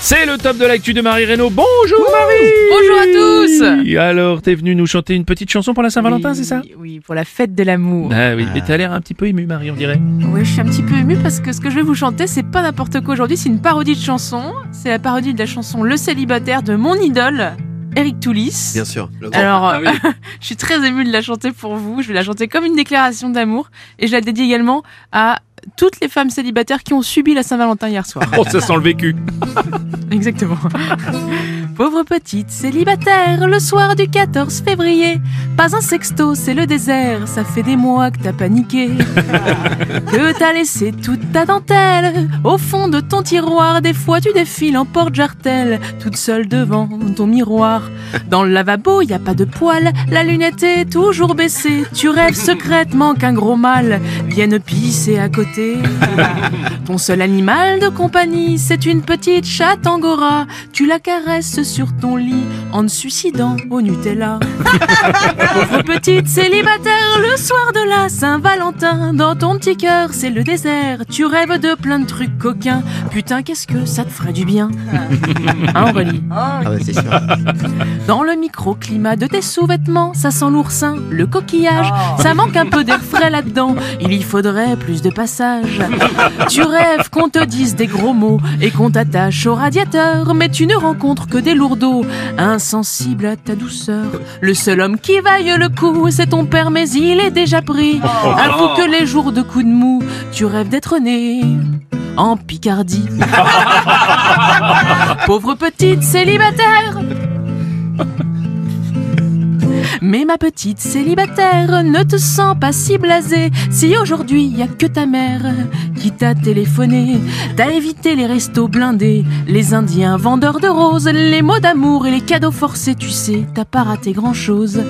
C'est le top de l'actu de Marie Reynaud. Bonjour Marie Bonjour à tous Alors, t'es venue nous chanter une petite chanson pour la Saint-Valentin, c'est ça? Oui, pour la fête de l'amour. Ah oui, mais t'as l'air un petit peu ému Marie, on dirait. Oui, je suis un petit peu émue parce que ce que je vais vous chanter, c'est pas n'importe quoi aujourd'hui, c'est une parodie de chanson. C'est la parodie de la chanson Le célibataire de mon idole, Eric Toulis. Bien sûr. Alors, Ah oui. je suis très émue de la chanter pour vous. Je vais la chanter comme une déclaration d'amour et je la dédie également à toutes les femmes célibataires qui ont subi la Saint-Valentin hier soir. Oh, ça sent le vécu. Exactement. Pauvre petite célibataire, le soir du 14 février, pas un sexto, c'est le désert, ça fait des mois que t'as paniqué. que t'as laissé toute ta dentelle au fond de ton tiroir, des fois tu défiles en porte-jartel, toute seule devant ton miroir. Dans le lavabo, y a pas de poils, la lunette est toujours baissée, tu rêves secrètement qu'un gros mâle vienne pisser à côté. Ton seul animal de compagnie, c'est une petite chatte angora. Tu la caresses sur ton lit en te suicidant au Nutella. Pauvre petite célibataire, le soir de la Saint-Valentin, dans ton petit cœur, c'est le désert. Tu rêves de plein de trucs coquins. Putain, qu'est-ce que ça te ferait du bien? Hein, Aurélie? Ah sûr. dans le microclimat de tes sous-vêtements, ça sent l'oursin, le coquillage, ça manque un peu d'air frais là-dedans, il y faudrait plus de passage. Tu rêves qu'on te dise des gros mots et qu'on t'attache au radiateur, mais tu ne rencontres que des lourdeaux, insensibles à ta douceur. Le seul homme qui vaille le coup, c'est ton père, mais il est déjà pris. Avoue que les jours de coups de mou, tu rêves d'être né en Picardie. Pauvre petite célibataire. Mais ma petite célibataire, ne te sens pas si blasée si aujourd'hui y a que ta mère qui t'a téléphoné. T'as évité les restos blindés, les indiens vendeurs de roses, les mots d'amour et les cadeaux forcés, tu sais, t'as pas raté grand chose.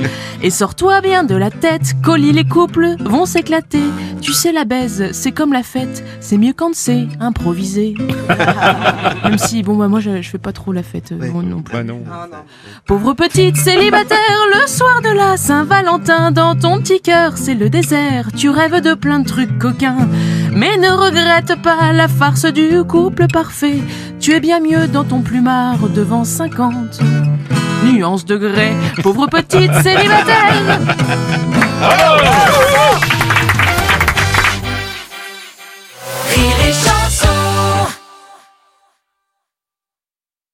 Et sors-toi bien de la tête, colis les couples vont s'éclater. Tu sais, la baise, c'est comme la fête, c'est mieux quand c'est improvisé. Même si, bon, bah, moi, je, je fais pas trop la fête euh, Ouais. bon, non plus. Bah non. Pauvre petite célibataire, le soir de la Saint-Valentin, dans ton petit cœur, c'est le désert. Tu rêves de plein de trucs coquins. Mais ne regrette pas la farce du couple parfait. Tu es bien mieux dans ton plumard devant 50 nuances de grès. Pauvre petite célibataire.